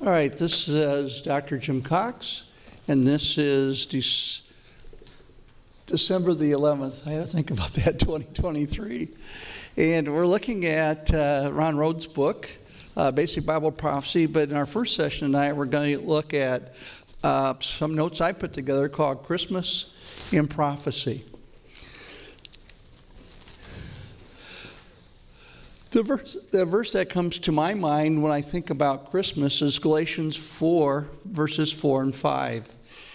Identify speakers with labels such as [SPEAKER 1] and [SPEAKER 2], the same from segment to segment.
[SPEAKER 1] All right, this is Dr. Jim Cox, and this is Dec- December the 11th. I had to think about that, 2023. And we're looking at uh, Ron Rhodes' book, uh, Basic Bible Prophecy. But in our first session tonight, we're going to look at uh, some notes I put together called Christmas in Prophecy. The verse, the verse that comes to my mind when I think about Christmas is Galatians 4, verses 4 and 5.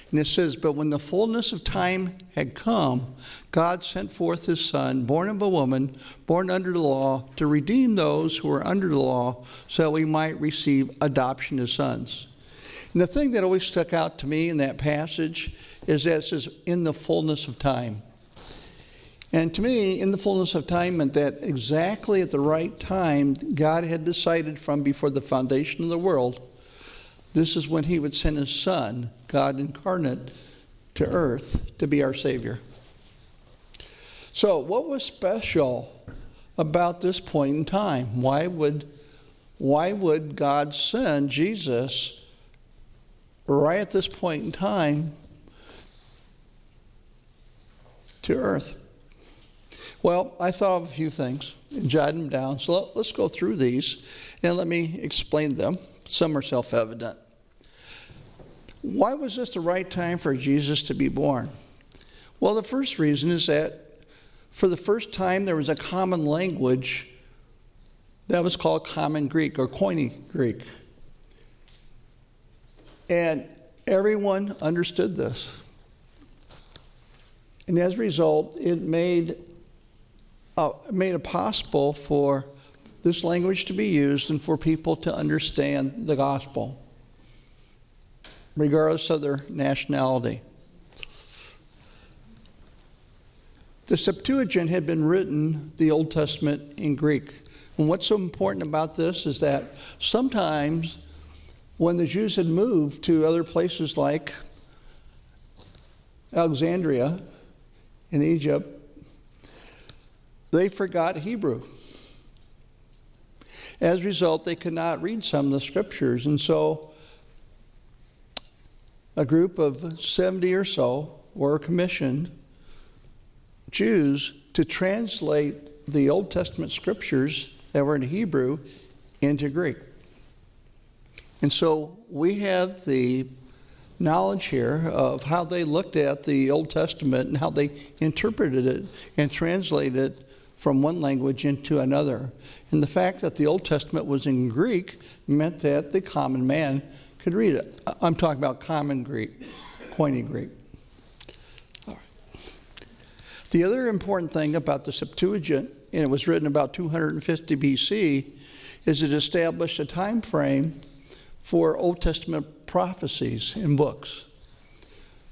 [SPEAKER 1] And it says, But when the fullness of time had come, God sent forth his Son, born of a woman, born under the law, to redeem those who were under the law, so that we might receive adoption as sons. And the thing that always stuck out to me in that passage is that it says, In the fullness of time. And to me, in the fullness of time meant that exactly at the right time, God had decided from before the foundation of the world, this is when He would send His Son, God incarnate, to earth to be our Savior. So, what was special about this point in time? Why would, why would God send Jesus right at this point in time to earth? Well, I thought of a few things and jotted them down. So let, us go through these and let me explain them. Some are self evident. Why was this the right time for Jesus to be born? Well, the first reason is that for the first time there was a common language that was called Common Greek or Koine Greek. And everyone understood this. And as a result, it made uh, made it possible for this language to be used and for people to understand the gospel, regardless of their nationality. The Septuagint had been written, the Old Testament, in Greek. And what's so important about this is that sometimes when the Jews had moved to other places like Alexandria in Egypt, they forgot Hebrew. As a result, they could not read some of the scriptures. And so a group of 70 or so were commissioned, Jews, to translate the Old Testament scriptures that were in Hebrew into Greek. And so we have the knowledge here of how they looked at the Old Testament and how they interpreted it and translated it from one language into another. And the fact that the Old Testament was in Greek meant that the common man could read it. I'm talking about common Greek, Koine Greek. All right. The other important thing about the Septuagint, and it was written about 250 BC, is it established a time frame for Old Testament prophecies and books.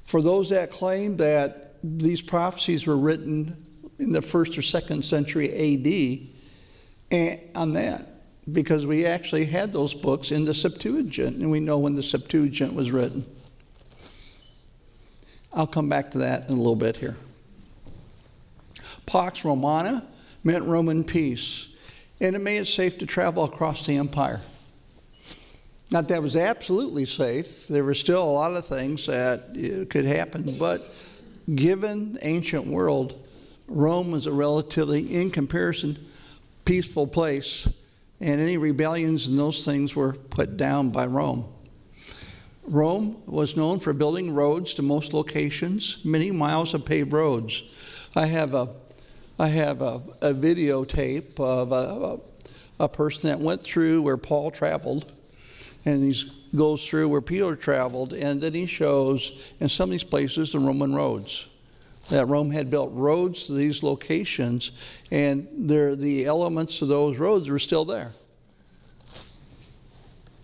[SPEAKER 1] For those that claim that these prophecies were written in the first or second century AD on that because we actually had those books in the Septuagint and we know when the Septuagint was written. I'll come back to that in a little bit here. Pax Romana meant Roman peace, and it made it safe to travel across the empire. Not that was absolutely safe. There were still a lot of things that uh, could happen, but given ancient world, Rome was a relatively, in comparison, peaceful place, and any rebellions and those things were put down by Rome. Rome was known for building roads to most locations, many miles of paved roads. I have a, I have a, a videotape of a, a, a person that went through where Paul traveled, and he goes through where Peter traveled, and then he shows in some of these places the Roman roads that Rome had built roads to these locations, and the elements of those roads were still there.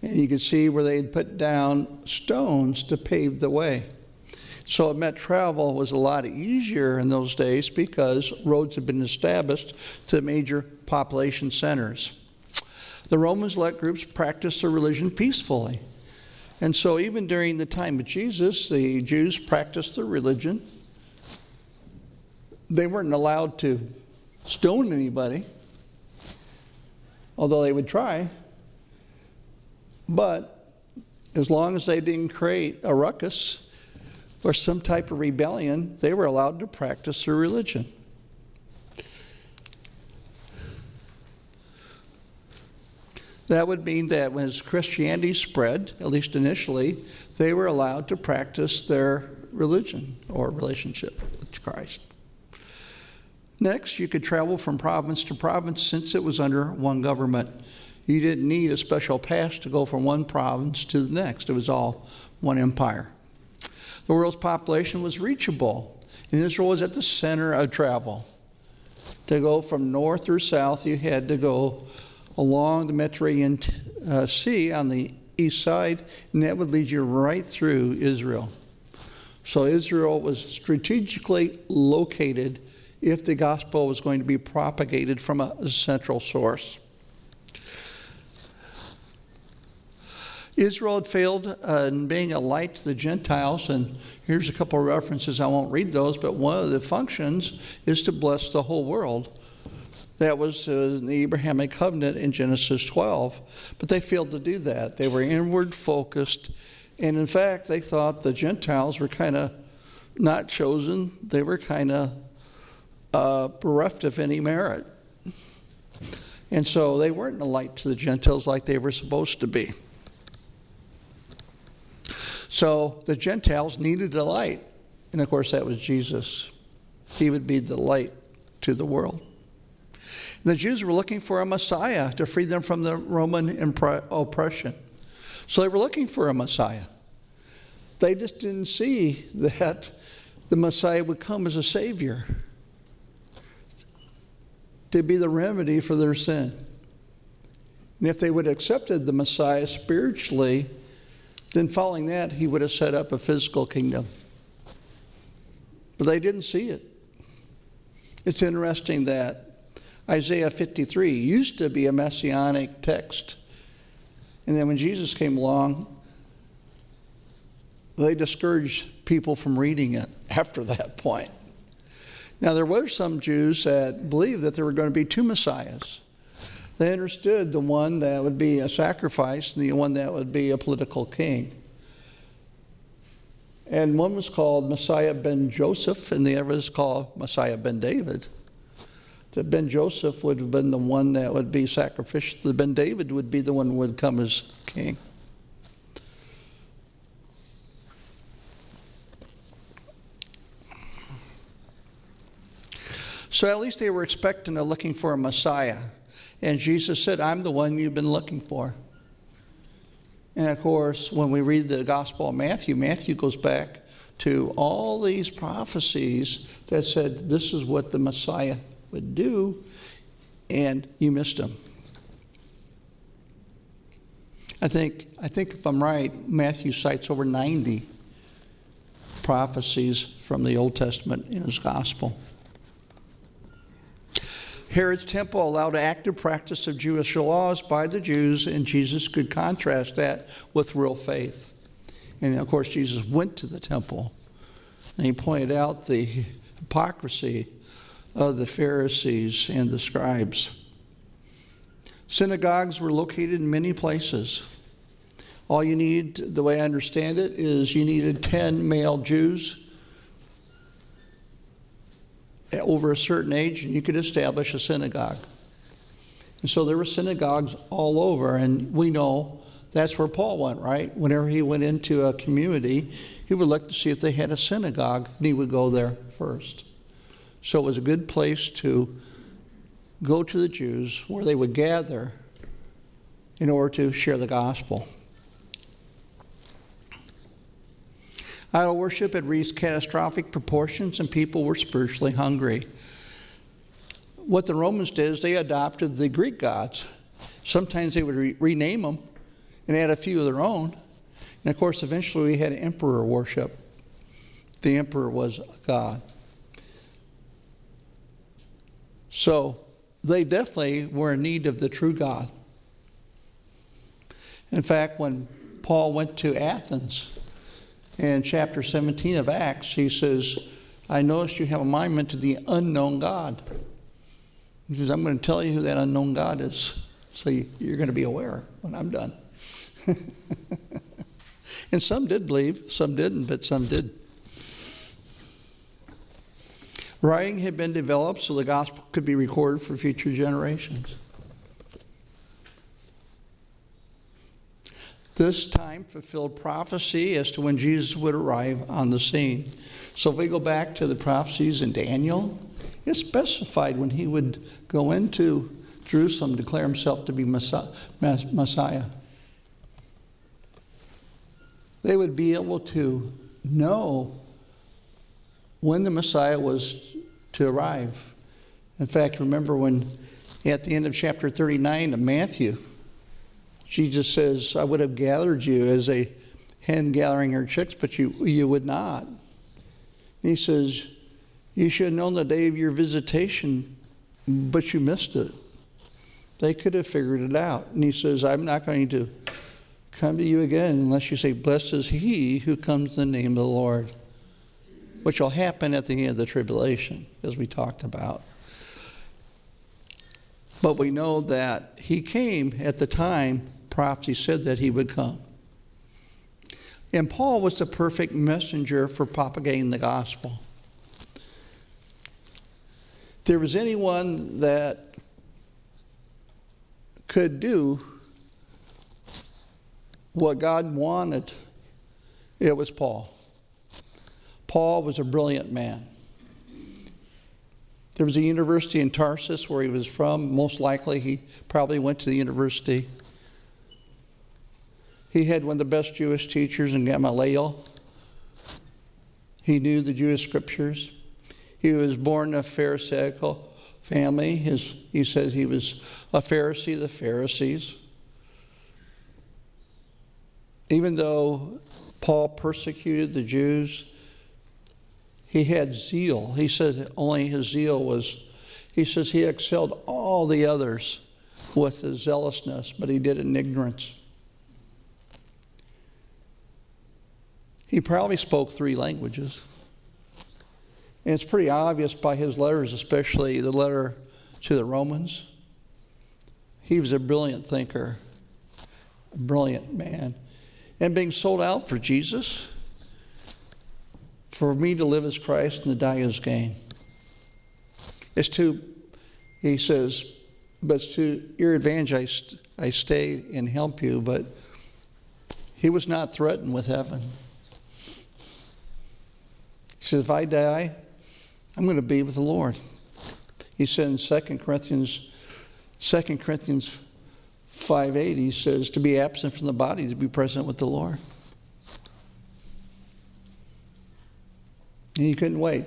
[SPEAKER 1] And you could see where they had put down stones to pave the way. So it meant travel was a lot easier in those days because roads had been established to major population centers. The Romans let groups practice their religion peacefully. And so, even during the time of Jesus, the Jews practiced their religion they weren't allowed to stone anybody, although they would try. But as long as they didn't create a ruckus or some type of rebellion, they were allowed to practice their religion. That would mean that when Christianity spread, at least initially, they were allowed to practice their religion or relationship with Christ. Next, you could travel from province to province since it was under one government. You didn't need a special pass to go from one province to the next, it was all one empire. The world's population was reachable, and Israel was at the center of travel. To go from north or south, you had to go along the Mediterranean uh, Sea on the east side, and that would lead you right through Israel. So Israel was strategically located if the gospel was going to be propagated from a central source. Israel had failed uh, in being a light to the Gentiles, and here's a couple of references. I won't read those, but one of the functions is to bless the whole world. That was uh, the Abrahamic covenant in Genesis 12. But they failed to do that. They were inward focused. And in fact, they thought the Gentiles were kind of not chosen, they were kind of uh, bereft of any merit. And so they weren't a light to the Gentiles like they were supposed to be. So the Gentiles needed a light. And of course, that was Jesus. He would be the light to the world. The Jews were looking for a Messiah to free them from the Roman oppression. So they were looking for a Messiah. They just didn't see that the Messiah would come as a Savior to be the remedy for their sin. And if they would have accepted the Messiah spiritually, then following that, he would have set up a physical kingdom. But they didn't see it. It's interesting that Isaiah 53 used to be a messianic text. And then when Jesus came along, they discouraged people from reading it after that point. Now, there were some Jews that believed that there were going to be two messiahs. They understood the one that would be a sacrifice and the one that would be a political king. And one was called Messiah ben Joseph, and the other was called Messiah ben David that Ben Joseph would have been the one that would be sacrificial, Ben David would be the one who would come as king. So at least they were expecting or looking for a Messiah. And Jesus said, I'm the one you've been looking for. And of course, when we read the Gospel of Matthew, Matthew goes back to all these prophecies that said this is what the Messiah would do, and you missed him. I think, I think if I'm right, Matthew cites over 90 prophecies from the Old Testament in his gospel. Herod's temple allowed active practice of Jewish laws by the Jews, and Jesus could contrast that with real faith. And of course, Jesus went to the temple and he pointed out the hypocrisy of the Pharisees and the scribes. Synagogues were located in many places. All you need, the way I understand it, is you needed 10 male Jews over a certain age, and you could establish a synagogue. And so there were synagogues all over, and we know that's where Paul went, right? Whenever he went into a community, he would look to see if they had a synagogue, and he would go there first. So it was a good place to go to the Jews where they would gather in order to share the gospel. Idol worship had reached catastrophic proportions and people were spiritually hungry. What the Romans did is they adopted the Greek gods. Sometimes they would re- rename them and add a few of their own. And of course, eventually we had emperor worship. The emperor was a god. So they definitely were in need of the true God. In fact, when Paul went to Athens in chapter 17 of Acts, he says, I notice you have a monument to the unknown God. He says, I'm going to tell you who that unknown God is. So you're going to be aware when I'm done. And some did believe, some didn't, but some did. Writing had been developed so the gospel could be recorded for future generations. This time fulfilled prophecy as to when Jesus would arrive on the scene. So if we go back to the prophecies in Daniel, it specified when he would go into Jerusalem, declare himself to be Messiah. They would be able to know when the Messiah was to arrive. In fact, remember when at the end of chapter 39 of Matthew, Jesus says, I would have gathered you as a hen gathering her chicks, but you, you would not. And he says, You should have known the day of your visitation, but you missed it. They could have figured it out. And he says, I'm not going to come to you again unless you say, Blessed is he who comes in the name of the Lord, which will happen at the end of the tribulation, as we talked about. But we know that he came at the time prophecy said that he would come. And Paul was the perfect messenger for propagating the gospel. If there was anyone that could do what God wanted, it was Paul. Paul was a brilliant man. There was a university in Tarsus where he was from. Most likely, he probably went to the university. He had one of the best Jewish teachers in Gamaliel. He knew the Jewish scriptures. He was born in a Pharisaical family. His, he said he was a Pharisee of the Pharisees. Even though Paul persecuted the Jews, he had zeal. He said only his zeal was, he says he excelled all the others with his zealousness, but he did it in ignorance. He probably spoke three languages. And it's pretty obvious by his letters, especially the letter to the Romans. He was a brilliant thinker, a brilliant man. And being sold out for Jesus, for me to live as Christ and to die as gain. It's to, he says, but it's to your advantage I, I stay and help you, but he was not threatened with heaven. He said, if I die, I'm going to be with the Lord. He said in 2 Corinthians, 2 Corinthians 5 8, he says, to be absent from the body, to be present with the Lord. And he couldn't wait.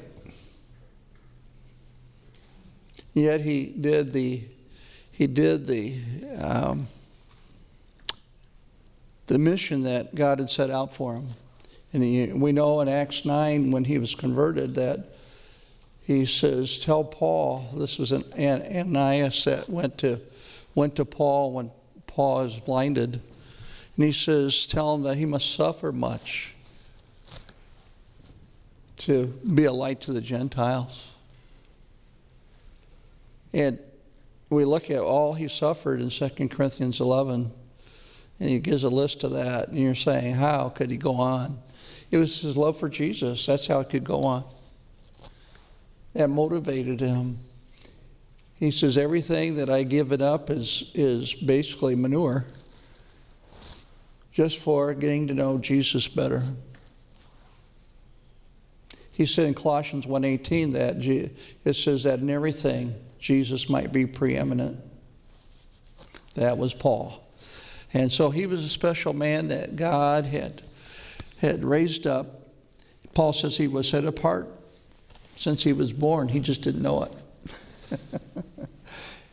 [SPEAKER 1] Yet he did the he did the um, the mission that God had set out for him. And he, we know in Acts 9 when he was converted that he says, Tell Paul, this was an Ananias that went to, went to Paul when Paul is blinded. And he says, Tell him that he must suffer much to be a light to the Gentiles. And we look at all he suffered in 2 Corinthians 11, and he gives a list of that, and you're saying, How could he go on? It was his love for Jesus. That's how it could go on. That motivated him. He says, Everything that I give it up is, is basically manure just for getting to know Jesus better. He said in Colossians 1:18 that it says that in everything Jesus might be preeminent. That was Paul. And so he was a special man that God had had raised up. Paul says he was set apart since he was born. He just didn't know it.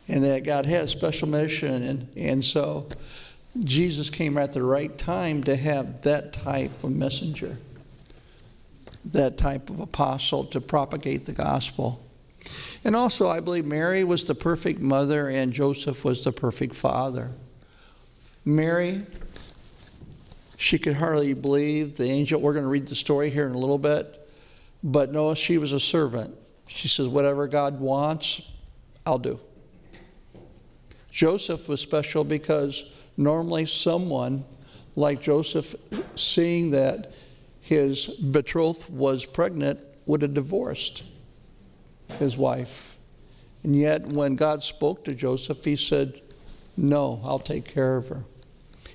[SPEAKER 1] and that God had a special mission. And, and so Jesus came at the right time to have that type of messenger, that type of apostle to propagate the gospel. And also, I believe Mary was the perfect mother and Joseph was the perfect father. Mary she could hardly believe the angel. We're going to read the story here in a little bit. But no, she was a servant. She says, Whatever God wants, I'll do. Joseph was special because normally someone like Joseph, seeing that his betrothed was pregnant, would have divorced his wife. And yet, when God spoke to Joseph, he said, No, I'll take care of her.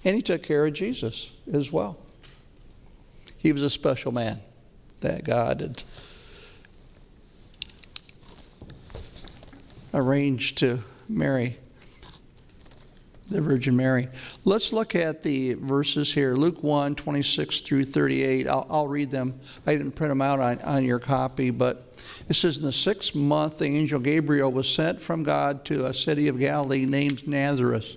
[SPEAKER 1] And he took care of Jesus as well. He was a special man that God had arranged to marry the Virgin Mary. Let's look at the verses here Luke 1 26 through 38. I'll, I'll read them. I didn't print them out on, on your copy, but it says In the sixth month, the angel Gabriel was sent from God to a city of Galilee named Nazareth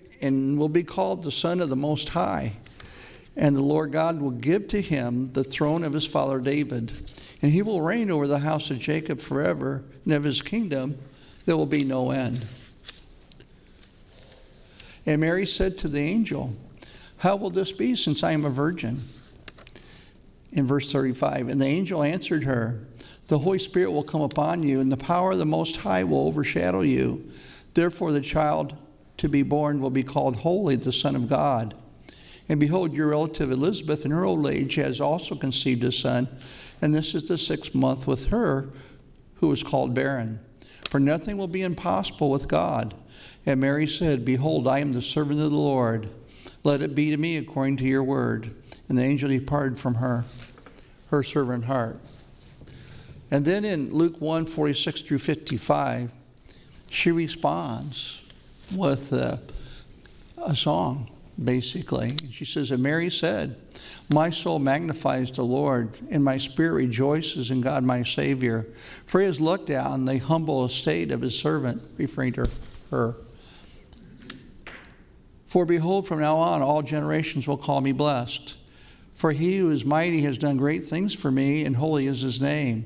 [SPEAKER 1] and will be called the Son of the Most High. And the Lord God will give to him the throne of his father David, and he will reign over the house of Jacob forever, and of his kingdom there will be no end. And Mary said to the angel, How will this be since I am a virgin? In verse 35, and the angel answered her, The Holy Spirit will come upon you, and the power of the Most High will overshadow you. Therefore, the child to be born will be called Holy, the Son of God. And behold, your relative Elizabeth, in her old age, has also conceived a son, and this is the sixth month with her who is called barren. For nothing will be impossible with God. And Mary said, Behold, I am the servant of the Lord. Let it be to me according to your word. And the angel departed from her, her servant heart. And then in Luke 1 46 through 55, she responds with a, song, basically. She says, And Mary said, My soul magnifies the Lord, and my spirit rejoices in God my Savior. For he has looked down the humble estate of his servant, referring to her. For behold, from now on all generations will call me blessed. For he who is mighty has done great things for me, and holy is his name.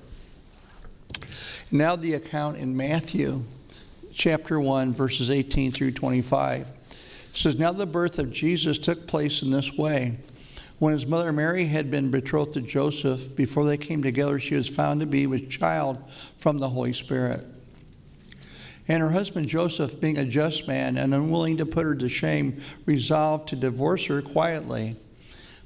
[SPEAKER 1] Now, the account in Matthew chapter 1, verses 18 through 25 says, Now the birth of Jesus took place in this way. When his mother Mary had been betrothed to Joseph, before they came together, she was found to be with child from the Holy Spirit. And her husband Joseph, being a just man and unwilling to put her to shame, resolved to divorce her quietly.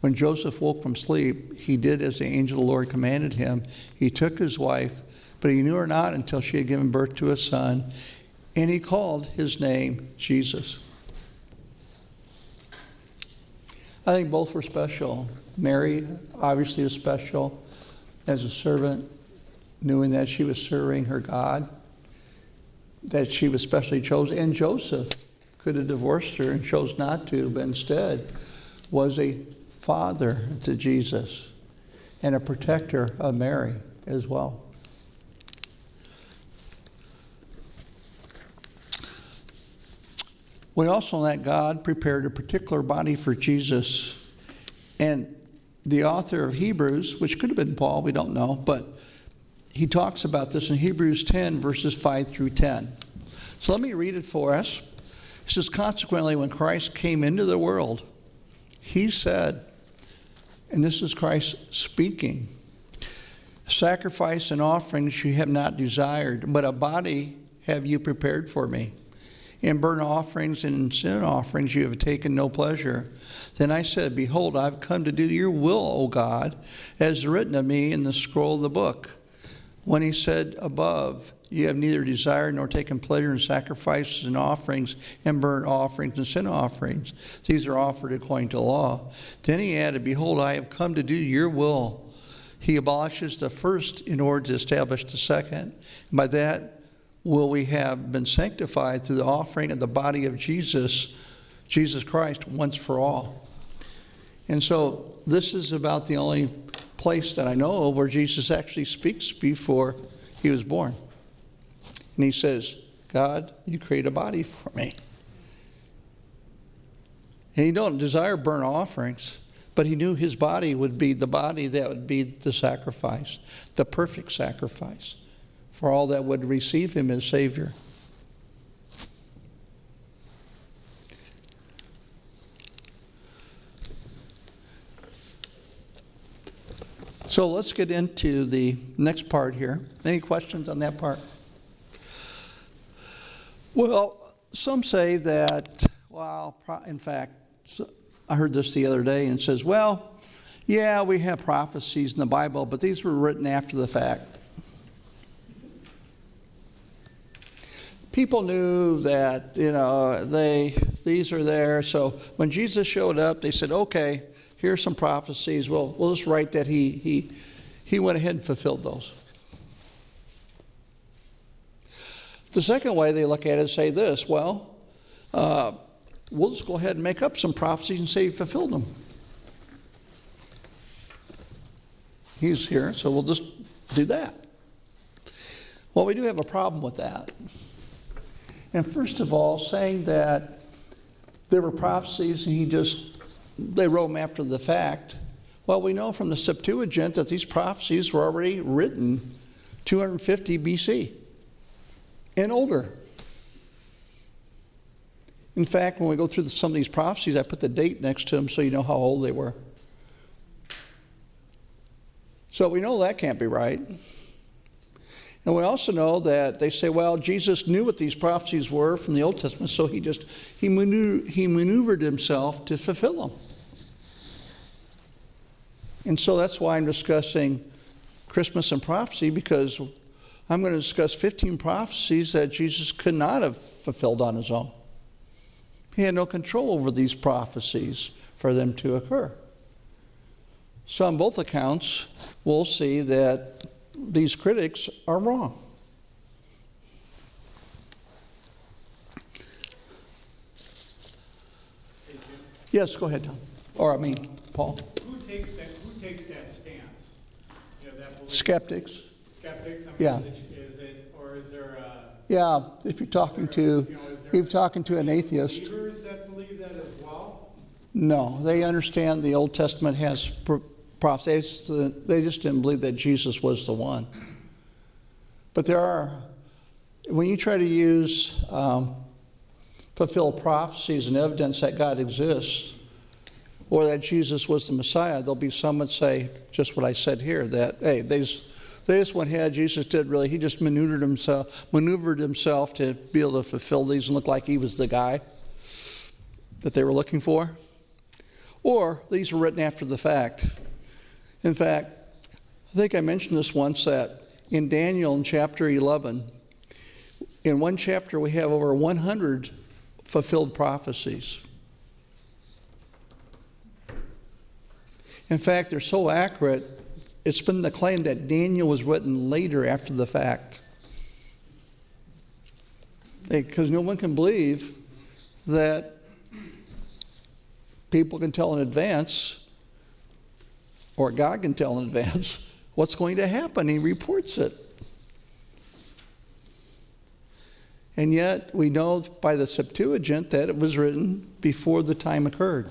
[SPEAKER 1] When Joseph woke from sleep, he did as the angel of the Lord commanded him. He took his wife, but he knew her not until she had given birth to a son, and he called his name Jesus. I think both were special. Mary obviously was special as a servant, knowing that she was serving her God that she was specially chosen. And Joseph could have divorced her and chose not to, but instead was a father to Jesus and a protector of Mary as well. We also know that God prepared a particular body for Jesus. And the author of Hebrews, which could have been Paul, we don't know, but he talks about this in Hebrews 10, verses 5 through 10. So let me read it for us. It says, Consequently, when Christ came into the world, he said, and this is Christ speaking, Sacrifice and offerings you have not desired, but a body have you prepared for me. In burnt offerings and in sin offerings you have taken no pleasure. Then I said, Behold, I've come to do your will, O God, as written of me in the scroll of the book. When he said above, You have neither desired nor taken pleasure in sacrifices and offerings and burnt offerings and sin offerings. These are offered according to law. Then he added, Behold, I have come to do your will. He abolishes the first in order to establish the second. And By that will we have been sanctified through the offering of the body of Jesus, Jesus Christ, once for all. And so this is about the only place that I know of where Jesus actually speaks before he was born. And he says, God, you create a body for me. And you don't desire burnt offerings. But he knew his body would be the body that would be the sacrifice, the perfect sacrifice for all that would receive him as Savior. So let's get into the next part here. Any questions on that part? Well, some say that, well, in fact, I heard this the other day and says, well, yeah, we have prophecies in the Bible, but these were written after the fact. People knew that, you know, they these are there. So when Jesus showed up, they said, okay, here's some prophecies. Well, we'll just write that he he he went ahead and fulfilled those. The second way they look at it is say this, well, uh, we'll just go ahead and make up some prophecies and say he fulfilled them. He's here, so we'll just do that. Well, we do have a problem with that. And first of all, saying that there were prophecies and he just, they wrote them after the fact. Well, we know from the Septuagint that these prophecies were already written 250 BC and older. In fact, when we go through some of these prophecies, I put the date next to them so you know how old they were. So we know that can't be right. And we also know that they say, well, Jesus knew what these prophecies were from the Old Testament, so he just he, maneuvered, he maneuvered himself to fulfill them. And so that's why I'm discussing Christmas and prophecy because I'm going to discuss 15 prophecies that Jesus could not have fulfilled on his own. He had no control over these prophecies for them to occur. So, on both accounts, we'll see that these critics are wrong. Yes, go ahead, Tom. Or, I mean, Paul.
[SPEAKER 2] Who takes that, who takes that stance? You know, that
[SPEAKER 1] Skeptics.
[SPEAKER 2] Skeptics? I mean,
[SPEAKER 1] Yeah.
[SPEAKER 2] Is it, is it, or is there a?
[SPEAKER 1] Yeah, if you're talking to, if you're talking to an atheist,
[SPEAKER 2] Believers that believe that as well?
[SPEAKER 1] no, they understand the Old Testament has prophets. They just didn't believe that Jesus was the one. But there are, when you try to use um, fulfill prophecies and evidence that God exists, or that Jesus was the Messiah, there'll be some that say just what I said here that, hey, they just went ahead, Jesus did really, he just maneuvered himself, maneuvered himself to be able to fulfill these and look like he was the guy that they were looking for. Or these were written after the fact. In fact, I think I mentioned this once that in Daniel in chapter 11, in one chapter we have over 100 fulfilled prophecies. In fact, they're so accurate, it's been the claim that Daniel was written later after the fact. Because no one can believe that people can tell in advance, or God can tell in advance, what's going to happen. He reports it. And yet, we know by the Septuagint that it was written before the time occurred.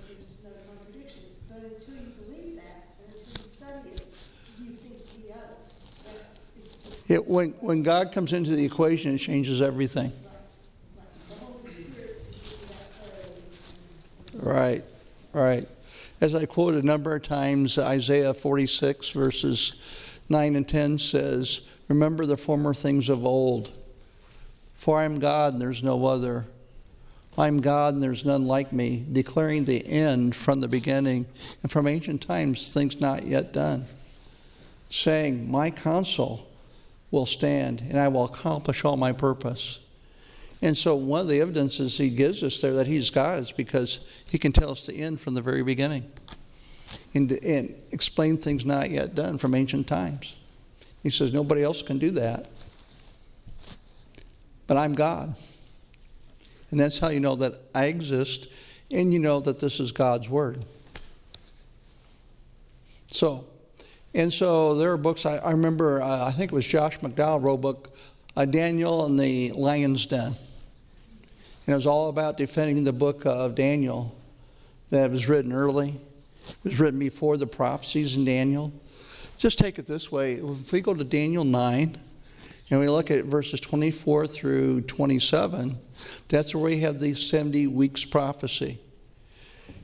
[SPEAKER 3] It,
[SPEAKER 1] when, when God comes into the equation, it changes everything.
[SPEAKER 3] right, right.
[SPEAKER 1] As I quoted a number of times, Isaiah 46, verses 9 and 10 says, Remember the former things of old. For I am God and there's no other. I am God and there's none like me, declaring the end from the beginning and from ancient times things not yet done. Saying, My counsel will stand and I will accomplish all my purpose. And so, one of the evidences he gives us there that he's God is because he can tell us the end from the very beginning and, and explain things not yet done from ancient times. He says, Nobody else can do that. But I'm God. And that's how you know that I exist and you know that this is God's Word. So, and so there are books, I, I remember, uh, I think it was Josh McDowell wrote a book, uh, Daniel and the Lion's Den. And it was all about defending the book of Daniel that was written early. It was written before the prophecies in Daniel. Just take it this way if we go to Daniel 9 and we look at verses 24 through 27, that's where we have the 70 weeks prophecy.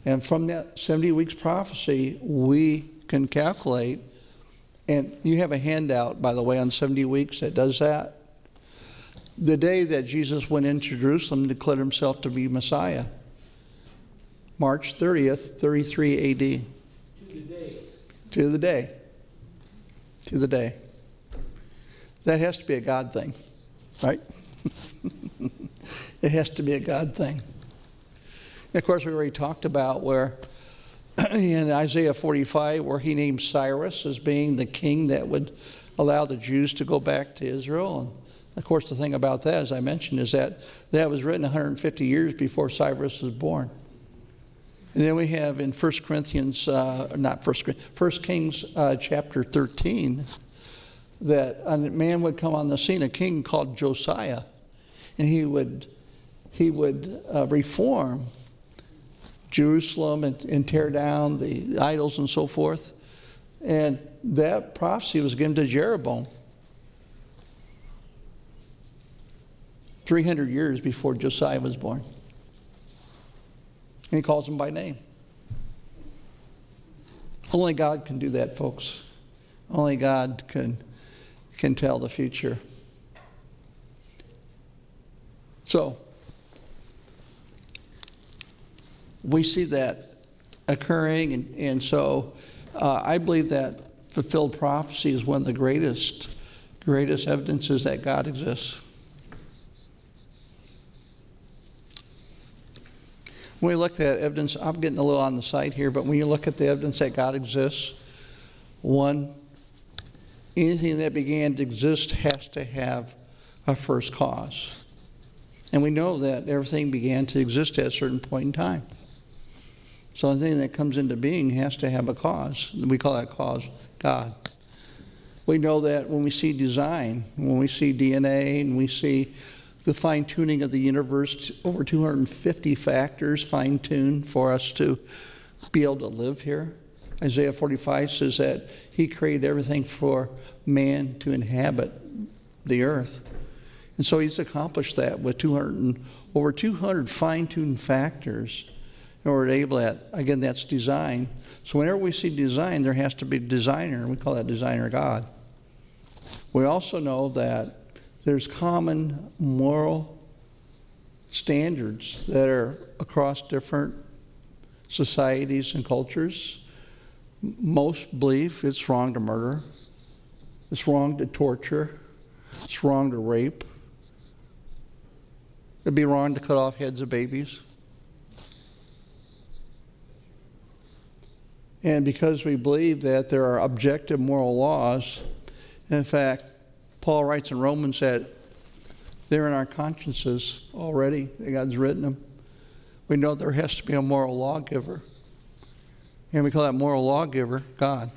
[SPEAKER 1] And from that 70 weeks prophecy, we can calculate, and you have a handout, by the way, on 70 weeks that does that the day that Jesus went into Jerusalem and declared himself to be Messiah. March 30th, 33 AD.
[SPEAKER 2] To the day.
[SPEAKER 1] To the day. To the day. That has to be a God thing, right? it has to be a God thing. And of course, we already talked about where in Isaiah 45, where he named Cyrus as being the king that would allow the Jews to go back to Israel. And of course, the thing about that, as I mentioned, is that that was written 150 years before Cyrus was born. And then we have in 1 Corinthians, uh, not 1 Corinthians, 1 Kings uh, chapter 13, that a man would come on the scene, a king called Josiah, and he would, he would uh, reform Jerusalem and, and tear down the idols and so forth. And that prophecy was given to Jeroboam. 300 years before Josiah was born. And he calls him by name. Only God can do that, folks. Only God can, can tell the future. So, we see that occurring, and, and so uh, I believe that fulfilled prophecy is one of the greatest, greatest evidences that God exists. When we look at evidence, I'm getting a little on the side here, but when you look at the evidence that God exists, one, anything that began to exist has to have a first cause. And we know that everything began to exist at a certain point in time. So anything that comes into being has to have a cause. We call that cause God. We know that when we see design, when we see DNA, and we see the fine tuning of the universe, over 250 factors fine tuned for us to be able to live here. Isaiah 45 says that He created everything for man to inhabit the earth. And so He's accomplished that with 200 and, over 200 fine tuned factors in order to able that. Again, that's design. So whenever we see design, there has to be designer. We call that designer God. We also know that there's common moral standards that are across different societies and cultures. Most believe it's wrong to murder, it's wrong to torture, it's wrong to rape, it'd be wrong to cut off heads of babies. And because we believe that there are objective moral laws, in fact, Paul writes in Romans that they're in our consciences already, that God's written them. We know there has to be a moral lawgiver. And we call that moral lawgiver God.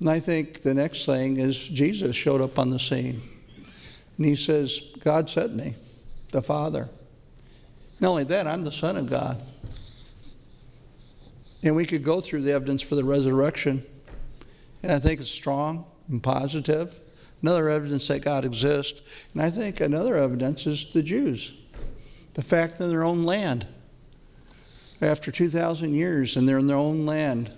[SPEAKER 1] And I think the next thing is Jesus showed up on the scene. And he says, God sent me, the Father. Not only that, I'm the Son of God. And we could go through the evidence for the resurrection, and I think it's strong and positive. Another evidence that God exists. And I think another evidence is the Jews. The fact that their own land. After 2,000 years, and they're in their own land.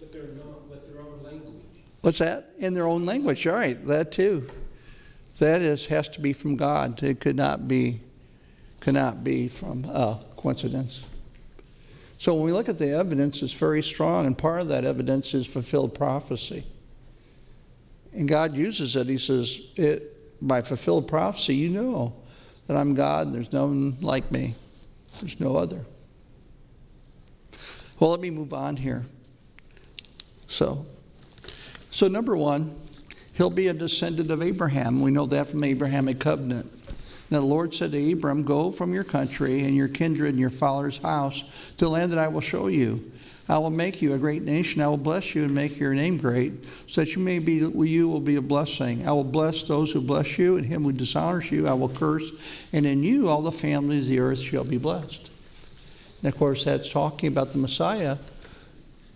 [SPEAKER 4] But they're not with their own language.
[SPEAKER 1] What's that? In their own language. All right, that too. That is has to be from God. It could not be cannot be from uh, coincidence. So when we look at the evidence, it's very strong, and part of that evidence is fulfilled prophecy. And God uses it. He says, it, by fulfilled prophecy, you know that I'm God, and there's no one like me. There's no other. Well, let me move on here. So, so number one, he'll be a descendant of Abraham. We know that from Abrahamic covenant. Now the Lord said to Abram, Go from your country and your kindred and your father's house to the land that I will show you. I will make you a great nation. I will bless you and make your name great, so that you may be you will be a blessing. I will bless those who bless you, and him who dishonors you I will curse, and in you all the families of the earth shall be blessed. And of course, that's talking about the Messiah,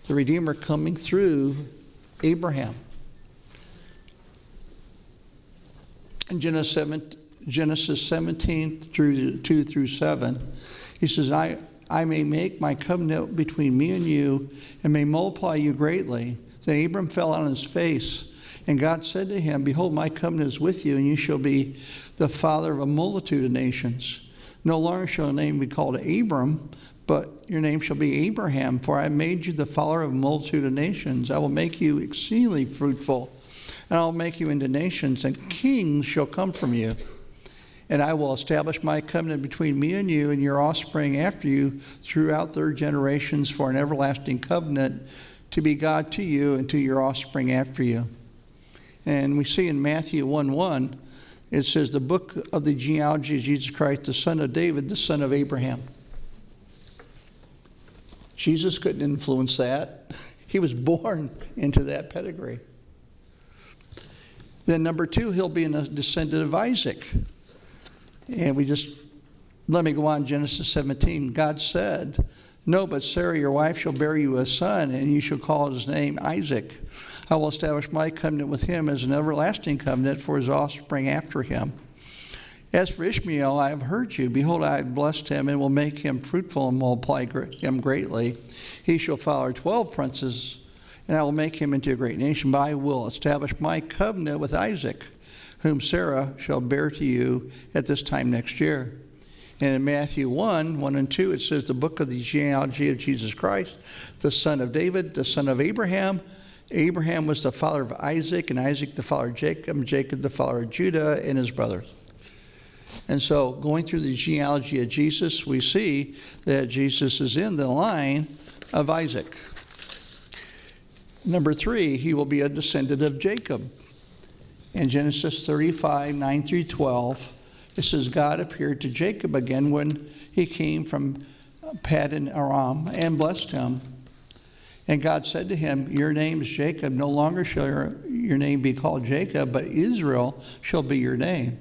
[SPEAKER 1] the Redeemer coming through Abraham. In Genesis 17, Genesis 17 through 2 through 7, he says, I, I may make my covenant between me and you and may multiply you greatly. Then Abram fell on his face, and God said to him, Behold, my covenant is with you, and you shall be the father of a multitude of nations. No longer shall your name be called Abram, but your name shall be Abraham, for I made you the father of a multitude of nations. I will make you exceedingly fruitful, and I will make you into nations, and kings shall come from you. And I will establish my covenant between me and you and your offspring after you throughout their generations for an everlasting covenant to be God to you and to your offspring after you. And we see in Matthew 1 1, it says, The book of the genealogy of Jesus Christ, the son of David, the son of Abraham. Jesus couldn't influence that. He was born into that pedigree. Then, number two, he'll be a descendant of Isaac. And we just, let me go on, Genesis 17. God said, No, but Sarah, your wife, shall bear you a son, and you shall call his name Isaac. I will establish my covenant with him as an everlasting covenant for his offspring after him. As for Ishmael, I have heard you. Behold, I have blessed him and will make him fruitful and multiply him greatly. He shall follow twelve princes, and I will make him into a great nation. But I will establish my covenant with Isaac whom Sarah shall bear to you at this time next year. And in Matthew 1 1 and 2, it says, The book of the genealogy of Jesus Christ, the son of David, the son of Abraham. Abraham was the father of Isaac, and Isaac the father of Jacob, Jacob the father of Judah and his brothers. And so, going through the genealogy of Jesus, we see that Jesus is in the line of Isaac. Number three, he will be a descendant of Jacob. In Genesis 35, 9 through 12, it says, God appeared to Jacob again when he came from Paddan Aram and blessed him. And God said to him, Your name is Jacob. No longer shall your, your name be called Jacob, but Israel shall be your name.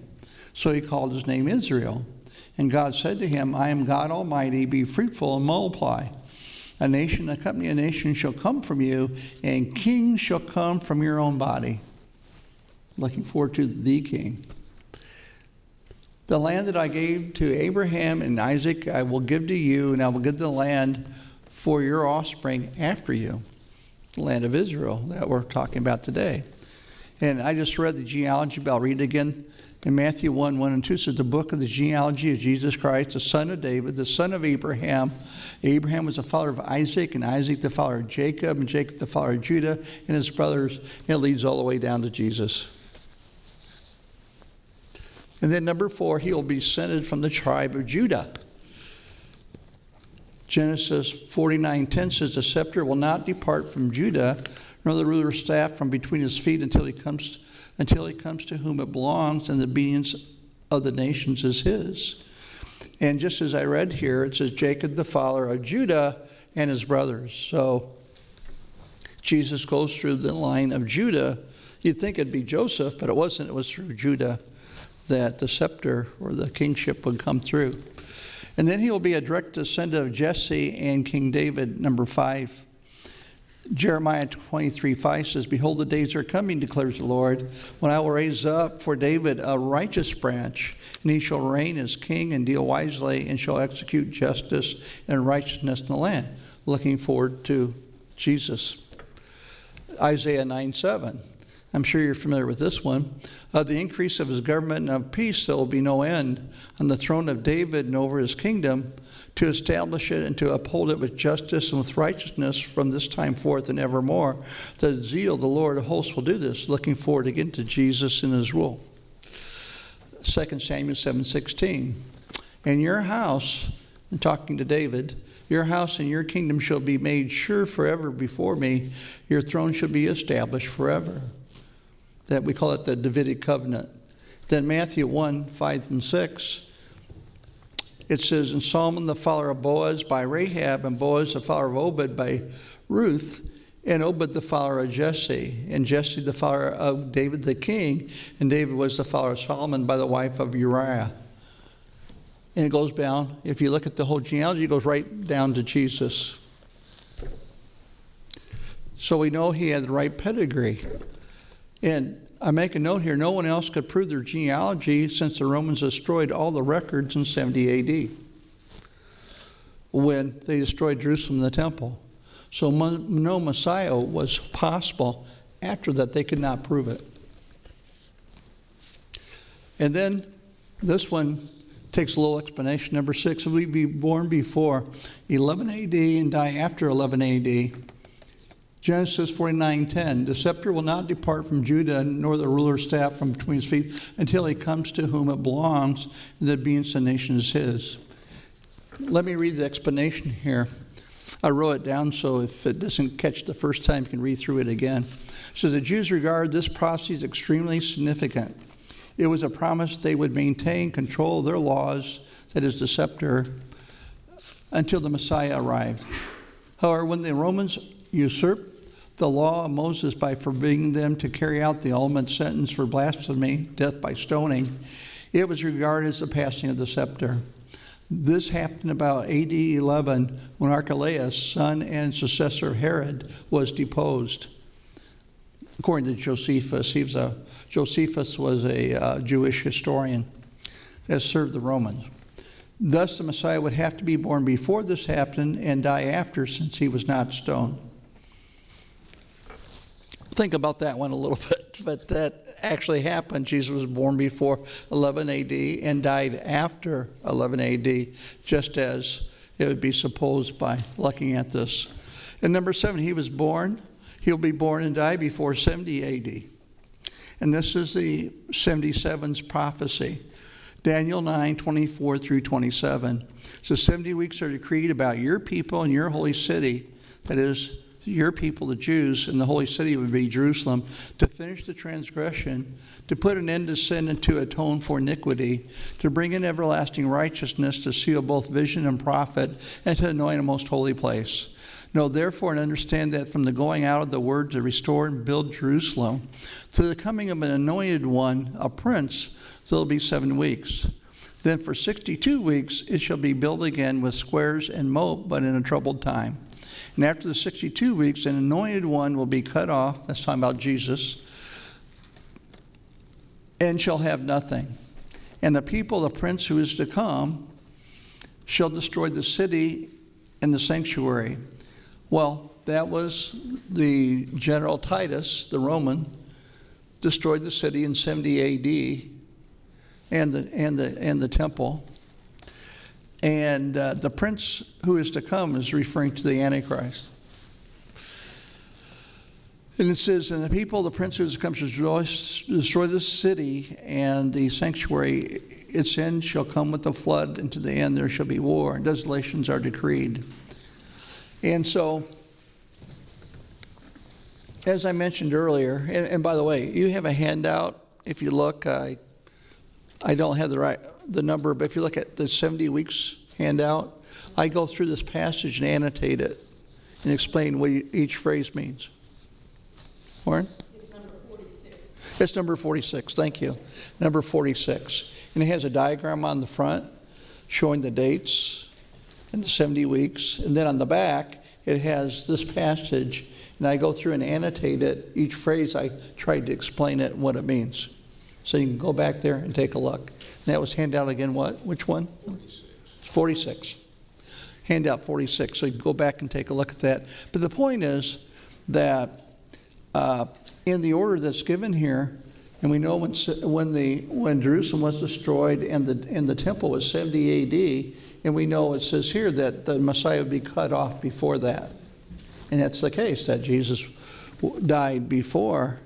[SPEAKER 1] So he called his name Israel. And God said to him, I am God Almighty. Be fruitful and multiply. A nation, a company, a nation shall come from you, and kings shall come from your own body looking forward to the king. The land that I gave to Abraham and Isaac, I will give to you, and I will give the land for your offspring after you, the land of Israel that we're talking about today. And I just read the genealogy, but I'll read it again. In Matthew 1 1 and 2 says, The book of the genealogy of Jesus Christ, the son of David, the son of Abraham. Abraham was the father of Isaac, and Isaac the father of Jacob, and Jacob the father of Judah and his brothers. And it leads all the way down to Jesus. And then number four, he will be descended from the tribe of Judah. Genesis 49:10 says, The scepter will not depart from Judah, nor the ruler's staff from between his feet until he comes until he comes to whom it belongs, and the obedience of the nations is his. And just as I read here, it says Jacob the father of Judah and his brothers. So Jesus goes through the line of Judah. You'd think it'd be Joseph, but it wasn't. It was through Judah that the scepter or the kingship would come through. And then he will be a direct descendant of Jesse and King David, number five. Jeremiah 23 5 says, Behold, the days are coming, declares the Lord, when I will raise up for David a righteous branch, and he shall reign as king and deal wisely, and shall execute justice and righteousness in the land. Looking forward to Jesus. Isaiah 9 7. I'm sure you're familiar with this one. Of the increase of his government and of peace, there will be no end on the throne of David and over his kingdom to establish it and to uphold it with justice and with righteousness from this time forth and evermore. The zeal, of the Lord of hosts will do this, looking forward again to Jesus and his rule. 2 Samuel 7:16. In your house, and talking to David, your house and your kingdom shall be made sure forever before me. Your throne shall be established forever. That we call it the Davidic covenant. Then Matthew 1, 5 and 6 it says, And Salmon the father of Boaz by Rahab, and Boaz the father of Obed by Ruth, and Obed the father of Jesse, and Jesse the father of David the king, and David was the father of Solomon by the wife of Uriah. And it goes down, if you look at the whole genealogy, it goes right down to Jesus. So we know he had the right pedigree. And I make a note here no one else could prove their genealogy since the Romans destroyed all the records in 70 AD when they destroyed Jerusalem and the temple. So no Messiah was possible. After that, they could not prove it. And then this one takes a little explanation. Number six, if we be born before 11 AD and die after 11 AD, Genesis 49:10 The scepter will not depart from Judah nor the ruler's staff from between his feet until he comes to whom it belongs and the that being the nation is his. Let me read the explanation here. I wrote it down so if it doesn't catch the first time you can read through it again. So the Jews regard this prophecy as extremely significant. It was a promise they would maintain control of their laws, that is the scepter, until the Messiah arrived. However, when the Romans usurped the law of Moses by forbidding them to carry out the ultimate sentence for blasphemy, death by stoning, it was regarded as the passing of the scepter. This happened about AD 11 when Archelaus, son and successor of Herod, was deposed. According to Josephus, he was a, Josephus was a uh, Jewish historian that served the Romans. Thus, the Messiah would have to be born before this happened and die after, since he was not stoned think about that one a little bit, but that actually happened. Jesus was born before 11 AD and died after 11 AD, just as it would be supposed by looking at this. And number seven, he was born, he'll be born and die before 70 AD. And this is the 77's prophecy. Daniel 9, 24 through 27. So 70 weeks are decreed about your people and your holy city, that is, your people, the Jews, and the holy city would be Jerusalem, to finish the transgression, to put an end to sin and to atone for iniquity, to bring in everlasting righteousness, to seal both vision and prophet, and to anoint a most holy place. Know therefore and understand that from the going out of the word to restore and build Jerusalem to the coming of an anointed one, a prince, there'll be seven weeks. Then for 62 weeks it shall be built again with squares and moat, but in a troubled time. And after the 62 weeks, an anointed one will be cut off. That's talking about Jesus. And shall have nothing. And the people, the prince who is to come, shall destroy the city and the sanctuary. Well, that was the general Titus, the Roman, destroyed the city in 70 AD and the, and the, and the temple. And uh, the prince who is to come is referring to the Antichrist. And it says, And the people, the prince who is to come, shall destroy the city and the sanctuary. Its end shall come with the flood, and to the end there shall be war, and desolations are decreed. And so, as I mentioned earlier, and, and by the way, you have a handout. If you look, I I don't have the right the number, but if you look at the 70 weeks handout, I go through this passage and annotate it and explain what each phrase means. Warren?
[SPEAKER 3] It's number forty-six.
[SPEAKER 1] It's number 46, thank you. Number 46. And it has a diagram on the front showing the dates and the 70 weeks. And then on the back, it has this passage, and I go through and annotate it. Each phrase, I tried to explain it, and what it means. So you can go back there and take a look. And that was handout again, what? Which one? 46. 46. Handout 46. So you can go back and take a look at that. But the point is that uh, in the order that's given here, and we know when, when, the, when Jerusalem was destroyed and the, and the temple was 70 AD, and we know it says here that the Messiah would be cut off before that. And that's the case, that Jesus died before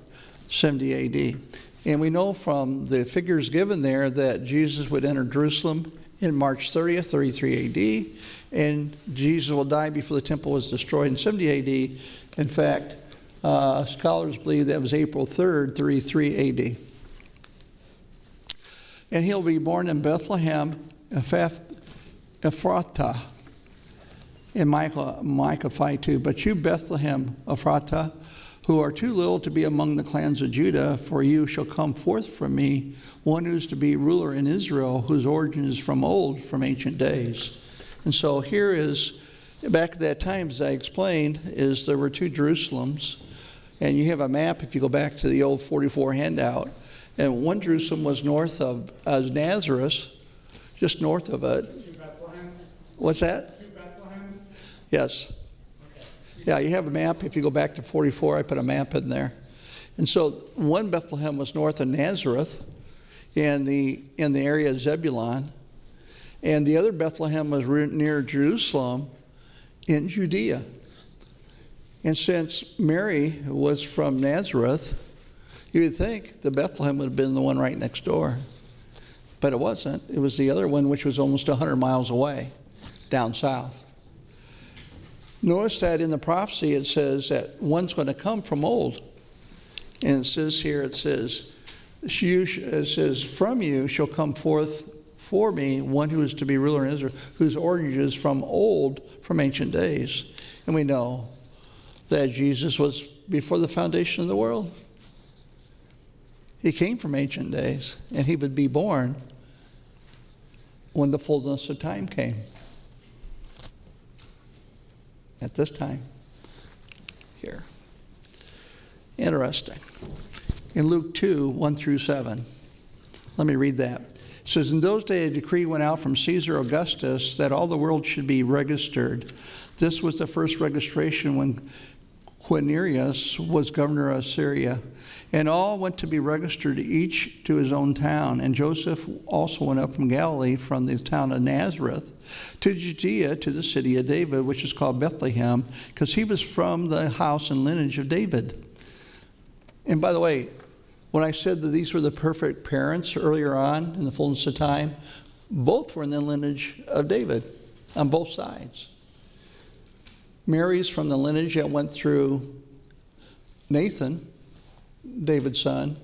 [SPEAKER 1] 70 AD. And we know from the figures given there that Jesus would enter Jerusalem in March 30th, 33 AD, and Jesus will die before the temple was destroyed in 70 AD. In fact, uh, scholars believe that was April 3rd, 33 AD. And he'll be born in Bethlehem, Ephrathah, in Micah, Micah 5 2. But you, Bethlehem Ephrathah, who are too little to be among the clans of Judah, for you shall come forth from me one who's to be ruler in Israel, whose origin is from old, from ancient days. And so here is, back at that time, as I explained, is there were two Jerusalems. And you have a map, if you go back to the old 44 handout, and one Jerusalem was north of uh, Nazareth, just north of it.
[SPEAKER 2] Two Bethlehems,
[SPEAKER 1] What's that?
[SPEAKER 2] two Bethlehems?
[SPEAKER 1] Yes. Yeah, you have a map. If you go back to 44, I put a map in there. And so one Bethlehem was north of Nazareth in the, in the area of Zebulun, and the other Bethlehem was near Jerusalem in Judea. And since Mary was from Nazareth, you would think the Bethlehem would have been the one right next door. But it wasn't. It was the other one, which was almost 100 miles away, down south. Notice that in the prophecy it says that one's going to come from old. And it says here, it says, it says, from you shall come forth for me one who is to be ruler in Israel, whose origin is from old, from ancient days. And we know that Jesus was before the foundation of the world. He came from ancient days, and he would be born when the fullness of time came. At this time, here. Interesting. In Luke 2 1 through 7, let me read that. It says, In those days, a decree went out from Caesar Augustus that all the world should be registered. This was the first registration when Quirinius was governor of Syria. And all went to be registered, each to his own town. And Joseph also went up from Galilee, from the town of Nazareth, to Judea, to the city of David, which is called Bethlehem, because he was from the house and lineage of David. And by the way, when I said that these were the perfect parents earlier on in the fullness of time, both were in the lineage of David on both sides. Mary's from the lineage that went through Nathan, David's son,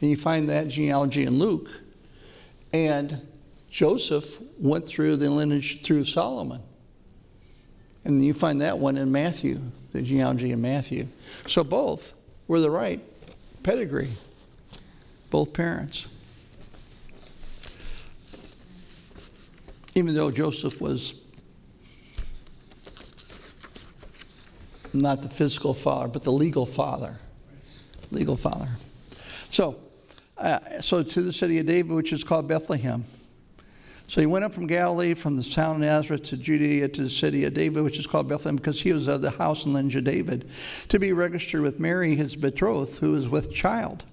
[SPEAKER 1] and you find that genealogy in Luke. And Joseph went through the lineage through Solomon. And you find that one in Matthew, the genealogy in Matthew. So both were the right pedigree, both parents. Even though Joseph was not the physical father, but the legal father. Legal father. So, uh, so to the city of David, which is called Bethlehem. So he went up from Galilee, from the town of Nazareth to Judea, to the city of David, which is called Bethlehem, because he was of the house and lineage of David, to be registered with Mary, his betrothed, who was with child.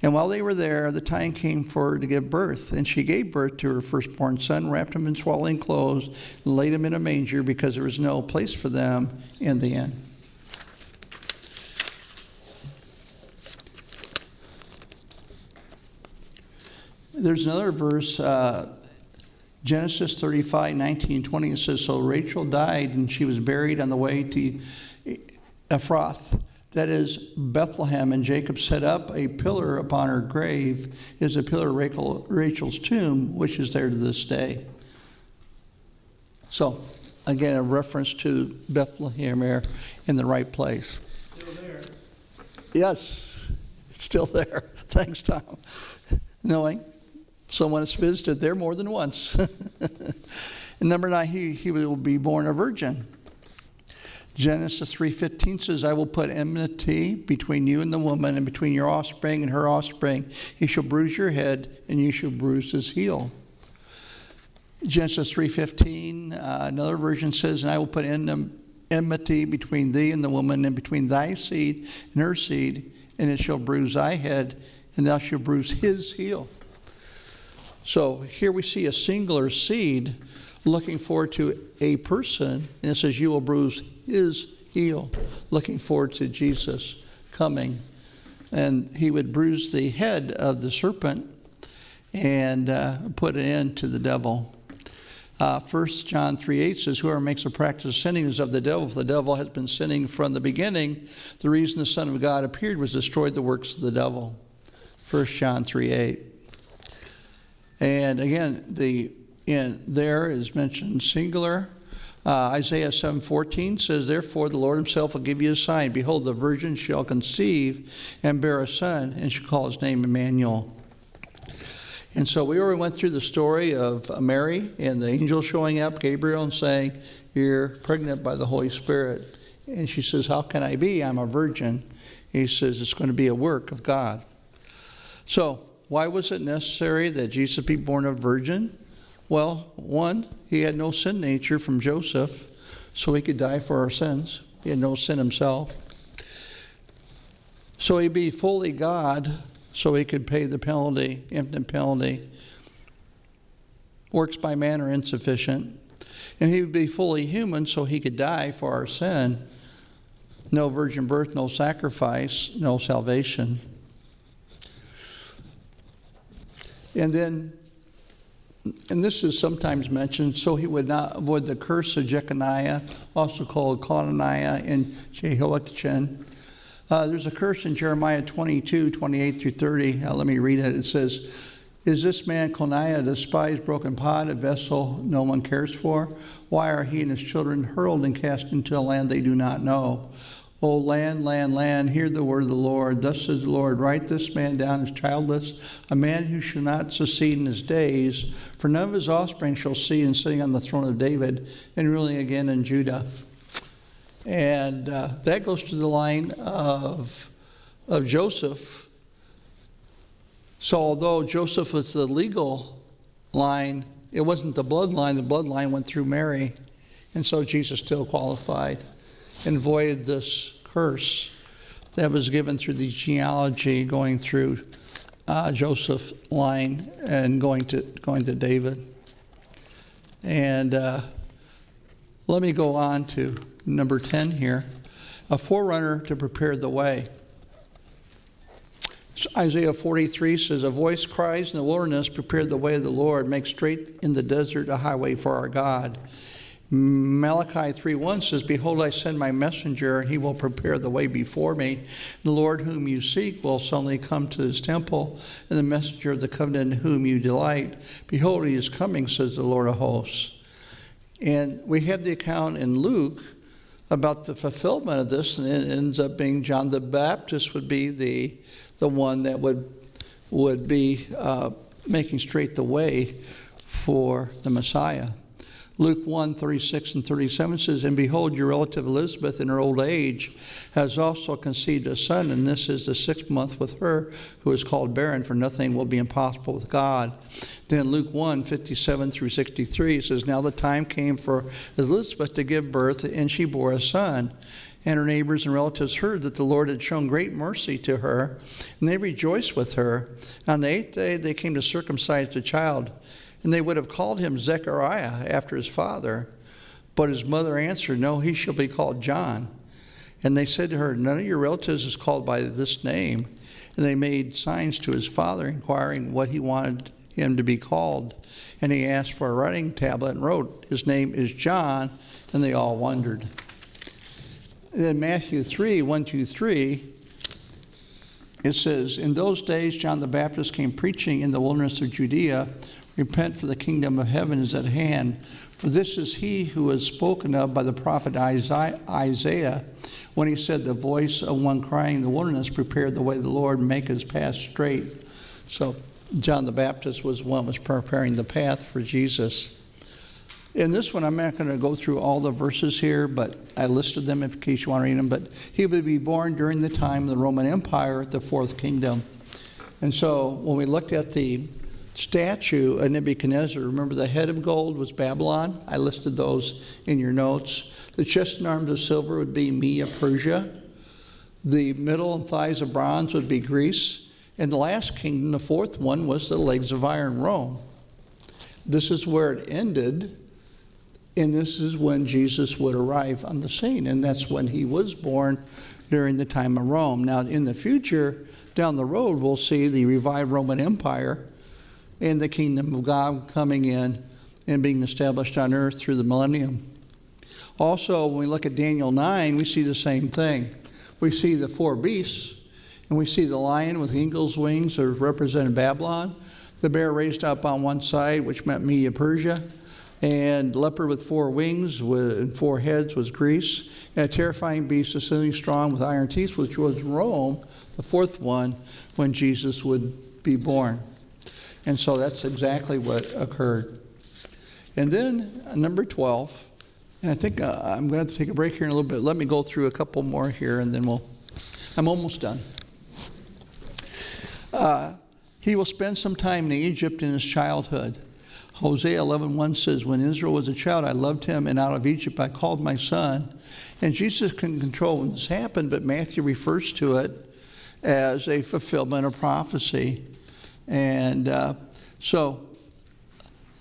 [SPEAKER 1] And while they were there, the time came for her to give birth. And she gave birth to her firstborn son, wrapped him in swaddling clothes, and laid him in a manger because there was no place for them in the inn. There's another verse, uh, Genesis 35, 19, 20. It says, So Rachel died, and she was buried on the way to Ephrath, that is Bethlehem, and Jacob set up a pillar upon her grave, is a pillar of Rachel, Rachel's tomb, which is there to this day. So, again, a reference to Bethlehem here in the right place.
[SPEAKER 2] Still there.
[SPEAKER 1] Yes, it's still there. Thanks, Tom. Knowing someone has visited there more than once. and number nine, he, he will be born a virgin. Genesis 3:15 says, "I will put enmity between you and the woman, and between your offspring and her offspring. He shall bruise your head, and you shall bruise his heel." Genesis 3:15, uh, another version says, "And I will put enmity between thee and the woman, and between thy seed and her seed, and it shall bruise thy head, and thou shalt bruise his heel." So here we see a singular seed looking forward to a person, and it says, You will bruise his heel, looking forward to Jesus coming. And he would bruise the head of the serpent and uh, put an end to the devil. Uh, 1 John 3 8 says, Whoever makes a practice of sinning is of the devil, for the devil has been sinning from the beginning. The reason the Son of God appeared was to destroy the works of the devil. 1 John 3 8. And again, the in there is mentioned singular. Uh, Isaiah 7:14 says, "Therefore the Lord Himself will give you a sign: Behold, the virgin shall conceive and bear a son, and she shall call his name Emmanuel." And so we already went through the story of Mary and the angel showing up, Gabriel, and saying, "You're pregnant by the Holy Spirit." And she says, "How can I be? I'm a virgin." He says, "It's going to be a work of God." So why was it necessary that Jesus be born a virgin? Well, one, he had no sin nature from Joseph, so he could die for our sins. He had no sin himself. So he'd be fully God, so he could pay the penalty, infinite penalty. Works by man are insufficient. And he would be fully human, so he could die for our sin. No virgin birth, no sacrifice, no salvation. And then and this is sometimes mentioned, so he would not avoid the curse of Jeconiah, also called Conaniah and Jehoiachin. Uh, there's a curse in Jeremiah 22, 28 through 30. Uh, let me read it. It says, Is this man Coniah a despised broken pot, a vessel no one cares for? Why are he and his children hurled and cast into a land they do not know? O land, land, land, hear the word of the Lord. Thus says the Lord, write this man down as childless, a man who shall not succeed in his days, for none of his offspring shall see him sitting on the throne of David and ruling again in Judah. And uh, that goes to the line of, of Joseph. So although Joseph was the legal line, it wasn't the bloodline. The bloodline went through Mary. And so Jesus still qualified and voided this curse that was given through the genealogy going through uh, Joseph's line and going to going to David. And uh, let me go on to number 10 here a forerunner to prepare the way. Isaiah 43 says, A voice cries in the wilderness, Prepare the way of the Lord, make straight in the desert a highway for our God. Malachi 3:1 says, Behold, I send my messenger, and he will prepare the way before me. The Lord whom you seek will suddenly come to his temple, and the messenger of the covenant in whom you delight. Behold, he is coming, says the Lord of hosts. And we have the account in Luke about the fulfillment of this, and it ends up being John the Baptist would be the, the one that would, would be uh, making straight the way for the Messiah. Luke 1 36 and 37 says, And behold, your relative Elizabeth in her old age has also conceived a son, and this is the sixth month with her, who is called barren, for nothing will be impossible with God. Then Luke 1 57 through 63 says, Now the time came for Elizabeth to give birth, and she bore a son. And her neighbors and relatives heard that the Lord had shown great mercy to her, and they rejoiced with her. On the eighth day, they came to circumcise the child. And they would have called him Zechariah after his father. But his mother answered, No, he shall be called John. And they said to her, None of your relatives is called by this name. And they made signs to his father, inquiring what he wanted him to be called. And he asked for a writing tablet and wrote, His name is John. And they all wondered. Then Matthew 3 1 2 3, it says, In those days, John the Baptist came preaching in the wilderness of Judea Repent, for the kingdom of heaven is at hand. For this is he who was spoken of by the prophet Isaiah when he said, The voice of one crying in the wilderness, prepare the way of the Lord, make his path straight. So John the Baptist was one who was preparing the path for Jesus. In this one, I'm not going to go through all the verses here, but I listed them in case you want to read them. But he would be born during the time of the Roman Empire, the fourth kingdom. And so when we looked at the statue of Nebuchadnezzar, remember the head of gold was Babylon? I listed those in your notes. The chest and arms of silver would be Media, Persia. The middle and thighs of bronze would be Greece. And the last kingdom, the fourth one, was the legs of iron, Rome. This is where it ended, and this is when Jesus would arrive on the scene, and that's when he was born during the time of Rome. Now, in the future, down the road, we'll see the revived Roman Empire and the kingdom of God coming in and being established on earth through the millennium. Also, when we look at Daniel 9, we see the same thing. We see the four beasts, and we see the lion with eagle's wings, that represented Babylon, the bear raised up on one side, which meant Media Persia, and leopard with four wings and four heads was Greece, and a terrifying beast ascending strong with iron teeth, which was Rome, the fourth one, when Jesus would be born. And so that's exactly what occurred. And then uh, number 12, and I think uh, I'm going to take a break here in a little bit. Let me go through a couple more here, and then we'll. I'm almost done. Uh, he will spend some time in Egypt in his childhood. Hosea 11:1 says, "When Israel was a child, I loved him, and out of Egypt I called my son." And Jesus can control when this happened, but Matthew refers to it as a fulfillment of prophecy. And uh, so,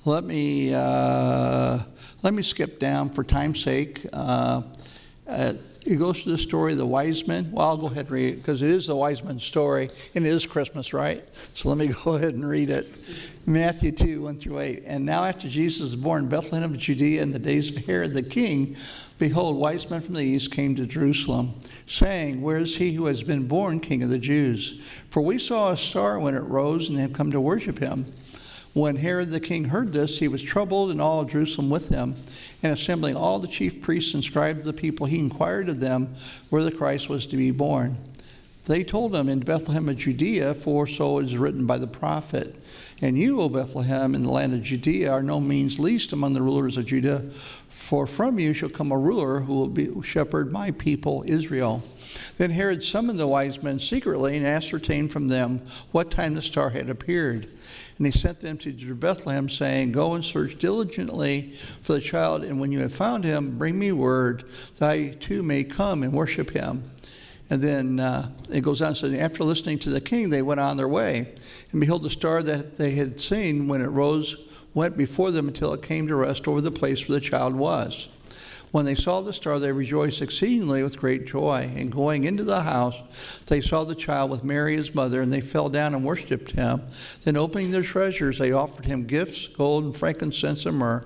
[SPEAKER 1] let me uh, let me skip down for time's sake. Uh, uh, it goes to the story of the wise men. Well, I'll go ahead and read it because it is the wise men's story, and it is Christmas, right? So let me go ahead and read it. Matthew 2, 1 through 8. And now, after Jesus was born in Bethlehem of Judea in the days of Herod the king, behold, wise men from the east came to Jerusalem, saying, Where is he who has been born king of the Jews? For we saw a star when it rose and have come to worship him. When Herod the king heard this, he was troubled, and all Jerusalem with him. And assembling all the chief priests and scribes of the people, he inquired of them where the Christ was to be born. They told him, In Bethlehem of Judea, for so is written by the prophet. And you, O Bethlehem, in the land of Judea, are no means least among the rulers of Judah, for from you shall come a ruler who will be, shepherd my people Israel. Then Herod summoned the wise men secretly and ascertained from them what time the star had appeared. And he sent them to Bethlehem, saying, Go and search diligently for the child, and when you have found him, bring me word that I too may come and worship him. And then uh, it goes on, so after listening to the king, they went on their way. And behold, the star that they had seen when it rose went before them until it came to rest over the place where the child was. When they saw the star, they rejoiced exceedingly with great joy. And going into the house, they saw the child with Mary his mother, and they fell down and worshipped him. Then, opening their treasures, they offered him gifts, gold and frankincense and myrrh.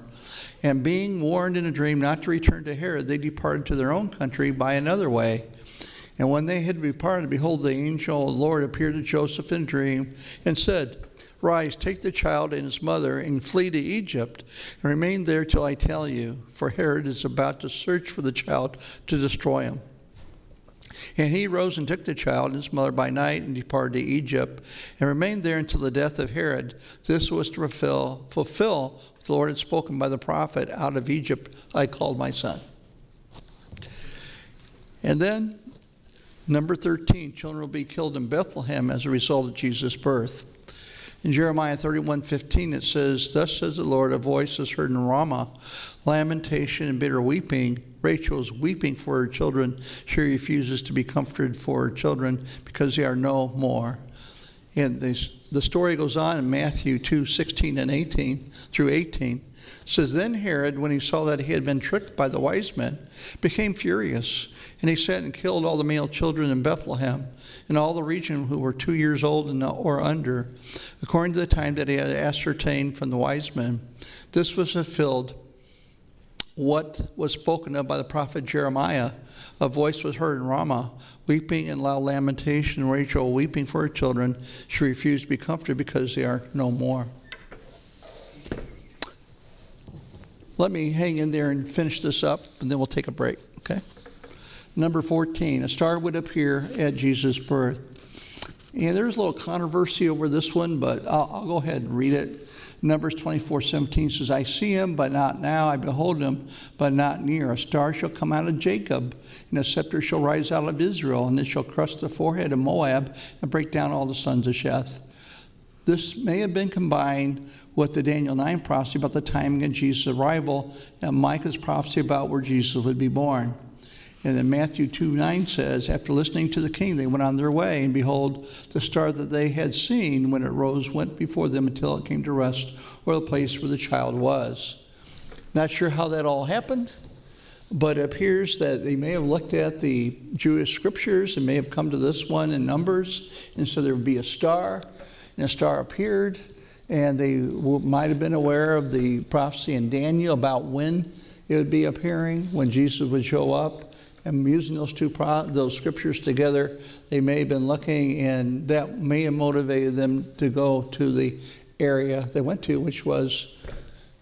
[SPEAKER 1] And being warned in a dream not to return to Herod, they departed to their own country by another way. And when they had departed, behold, the angel of the Lord appeared to Joseph in a dream and said, Rise, take the child and his mother, and flee to Egypt, and remain there till I tell you, for Herod is about to search for the child to destroy him. And he rose and took the child and his mother by night and departed to Egypt, and remained there until the death of Herod. This was to fulfill, fulfill what the Lord had spoken by the prophet, Out of Egypt I called my son. And then, number 13, children will be killed in Bethlehem as a result of Jesus' birth. In Jeremiah 31:15 it says, "Thus says the Lord, a voice is heard in Ramah, lamentation and bitter weeping. Rachel is weeping for her children. She refuses to be comforted for her children because they are no more." And this, the story goes on in Matthew 2:16 and 18 through 18. Says, Then Herod, when he saw that he had been tricked by the wise men, became furious, and he sent and killed all the male children in Bethlehem and all the region who were two years old and or under, according to the time that he had ascertained from the wise men. This was fulfilled what was spoken of by the prophet Jeremiah. A voice was heard in Ramah, weeping and loud lamentation, Rachel weeping for her children. She refused to be comforted because they are no more. Let me hang in there and finish this up, and then we'll take a break, okay? Number 14, a star would appear at Jesus' birth. And there's a little controversy over this one, but I'll, I'll go ahead and read it. Numbers 24 17 says, I see him, but not now. I behold him, but not near. A star shall come out of Jacob, and a scepter shall rise out of Israel, and it shall crush the forehead of Moab and break down all the sons of Sheth. This may have been combined with the Daniel 9 prophecy about the timing of Jesus' arrival and Micah's prophecy about where Jesus would be born. And then Matthew 2 9 says, After listening to the king, they went on their way, and behold, the star that they had seen when it rose went before them until it came to rest where the place where the child was. Not sure how that all happened, but it appears that they may have looked at the Jewish scriptures and may have come to this one in Numbers, and so there would be a star, and a star appeared, and they w- might have been aware of the prophecy in Daniel about when it would be appearing, when Jesus would show up. And using those two pro- those scriptures together, they may have been looking, and that may have motivated them to go to the area they went to, which was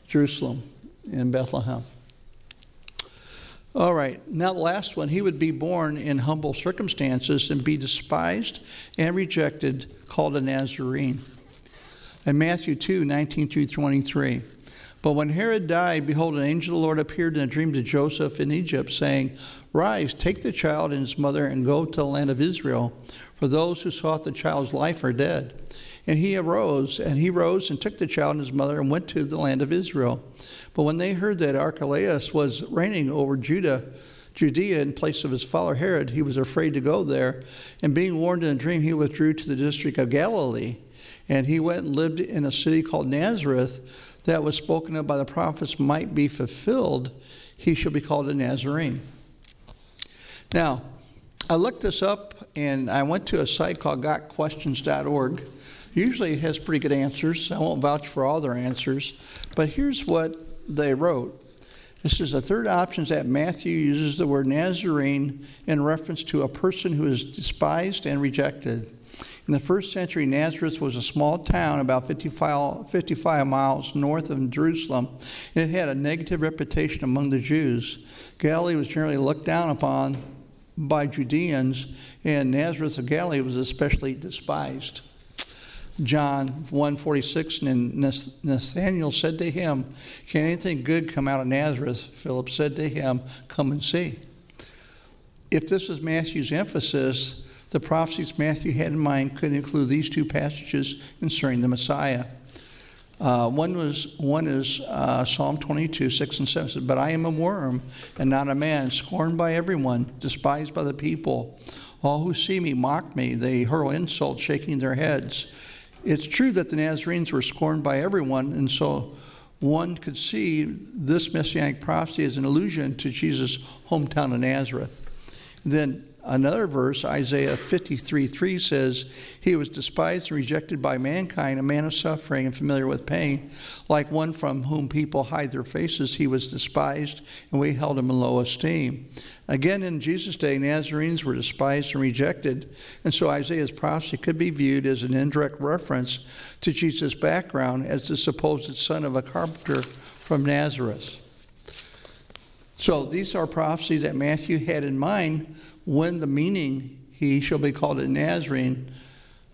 [SPEAKER 1] Jerusalem in Bethlehem. All right, now the last one. He would be born in humble circumstances and be despised and rejected, called a Nazarene. In Matthew 2 19 through 23. But when Herod died, behold, an angel of the Lord appeared in a dream to Joseph in Egypt, saying, Rise, take the child and his mother, and go to the land of Israel, for those who sought the child's life are dead. And he arose, and he rose and took the child and his mother and went to the land of Israel. But when they heard that Archelaus was reigning over Judah, Judea in place of his father Herod, he was afraid to go there. And being warned in a dream, he withdrew to the district of Galilee. And he went and lived in a city called Nazareth that was spoken of by the prophets might be fulfilled. He shall be called a Nazarene. Now, I looked this up and I went to a site called gotquestions.org. Usually it has pretty good answers. I won't vouch for all their answers, but here's what they wrote. This is the third option is that Matthew uses the word Nazarene in reference to a person who is despised and rejected. In the first century, Nazareth was a small town about 55, 55 miles north of Jerusalem, and it had a negative reputation among the Jews. Galilee was generally looked down upon by Judeans, and Nazareth of Galilee was especially despised. John 1:46 and Nathanael said to him, "Can anything good come out of Nazareth?" Philip said to him, "Come and see." If this is Matthew's emphasis, the prophecies Matthew had in mind could include these two passages concerning the Messiah. Uh, one was one is uh, Psalm 22, 6 and 7 says, But I am a worm and not a man, scorned by everyone, despised by the people. All who see me mock me, they hurl insults, shaking their heads. It's true that the Nazarenes were scorned by everyone, and so one could see this messianic prophecy as an allusion to Jesus' hometown of Nazareth. Then Another verse, Isaiah 53 3 says, He was despised and rejected by mankind, a man of suffering and familiar with pain. Like one from whom people hide their faces, he was despised, and we held him in low esteem. Again, in Jesus' day, Nazarenes were despised and rejected, and so Isaiah's prophecy could be viewed as an indirect reference to Jesus' background as the supposed son of a carpenter from Nazareth. So these are prophecies that Matthew had in mind when the meaning he shall be called a Nazarene,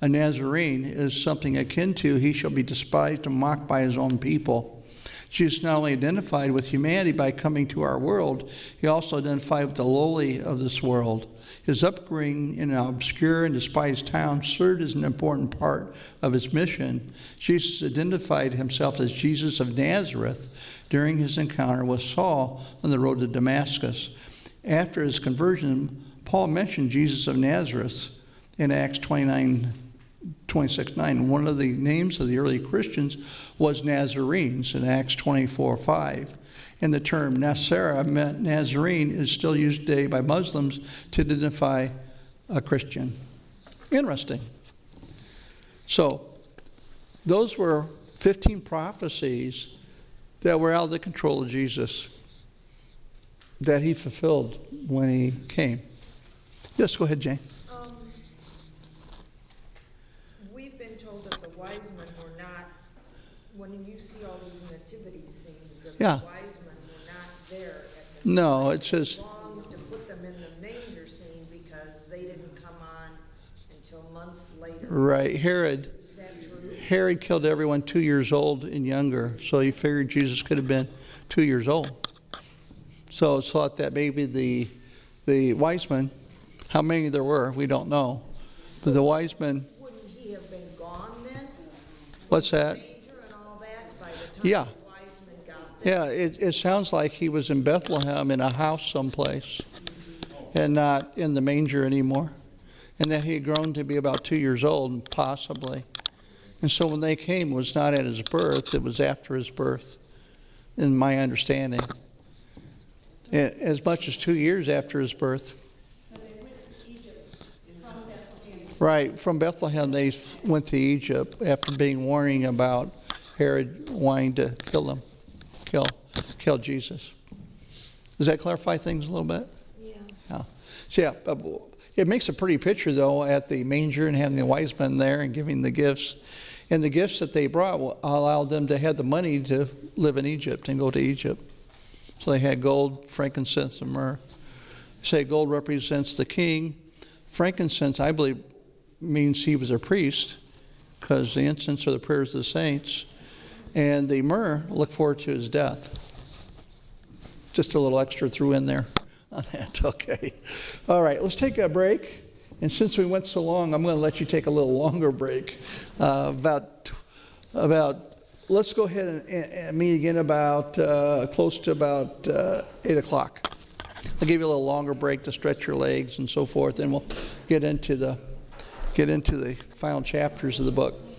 [SPEAKER 1] a Nazarene is something akin to he shall be despised and mocked by his own people. Jesus not only identified with humanity by coming to our world, he also identified with the lowly of this world. His upbringing in an obscure and despised town served as an important part of his mission. Jesus identified himself as Jesus of Nazareth during his encounter with Saul on the road to Damascus. After his conversion, Paul mentioned Jesus of Nazareth in Acts 29 26 9. One of the names of the early Christians was Nazarenes in Acts 24 5. And the term Nasara meant Nazarene is still used today by Muslims to identify a Christian. Interesting. So, those were 15 prophecies that were out of the control of Jesus that he fulfilled when he came. Yes, go ahead, Jane.
[SPEAKER 5] Um, We've been told that the wise men were not, when you see all these nativity scenes, that
[SPEAKER 1] Yeah.
[SPEAKER 5] the wise men were not there at the
[SPEAKER 1] No, it says,
[SPEAKER 5] long to put them in the manger scene because they didn't come on until months later.
[SPEAKER 1] Right. Herod.
[SPEAKER 5] Is that true?
[SPEAKER 1] Herod killed everyone two years old and younger, so he figured Jesus could have been two years old. So it's thought that maybe the the wise men, how many there were, we don't know, but the wise men.
[SPEAKER 5] Wouldn't he have been gone then?
[SPEAKER 1] What's that?
[SPEAKER 5] Danger and all that by the time
[SPEAKER 1] Yeah.
[SPEAKER 5] the wise men got there?
[SPEAKER 1] Yeah, it, it sounds like he was in Bethlehem in a house someplace, and not in the manger anymore, and that he had grown to be about two years old, possibly. And so when they came, it was not at his birth; it was after his birth, in my understanding. As much as two years after his birth.
[SPEAKER 3] So they went to Egypt from Bethlehem.
[SPEAKER 1] Right, from Bethlehem, they went to Egypt after being warning about Herod wanting to kill them, kill, kill Jesus. Does that clarify things a little bit?
[SPEAKER 5] Yeah.
[SPEAKER 1] Yeah. So, yeah, uh, it makes a pretty picture, though, at the manger and having the wise men there and giving the gifts. And the gifts that they brought allowed them to have the money to live in Egypt and go to Egypt. So they had gold, frankincense, and myrrh. Say gold represents the king. Frankincense, I believe, means he was a priest because the incense are the prayers of the saints. And the myrrh look forward to his death. Just a little extra threw in there on that. Okay. All right, let's take a break. And since we went so long, I'm going to let you take a little longer break. Uh, about, about, let's go ahead and, and, meet again about uh, close to about uh, 8 o'clock. I'll give you a little longer break to stretch your legs and so forth, and we'll get into the get into the final chapters of the book.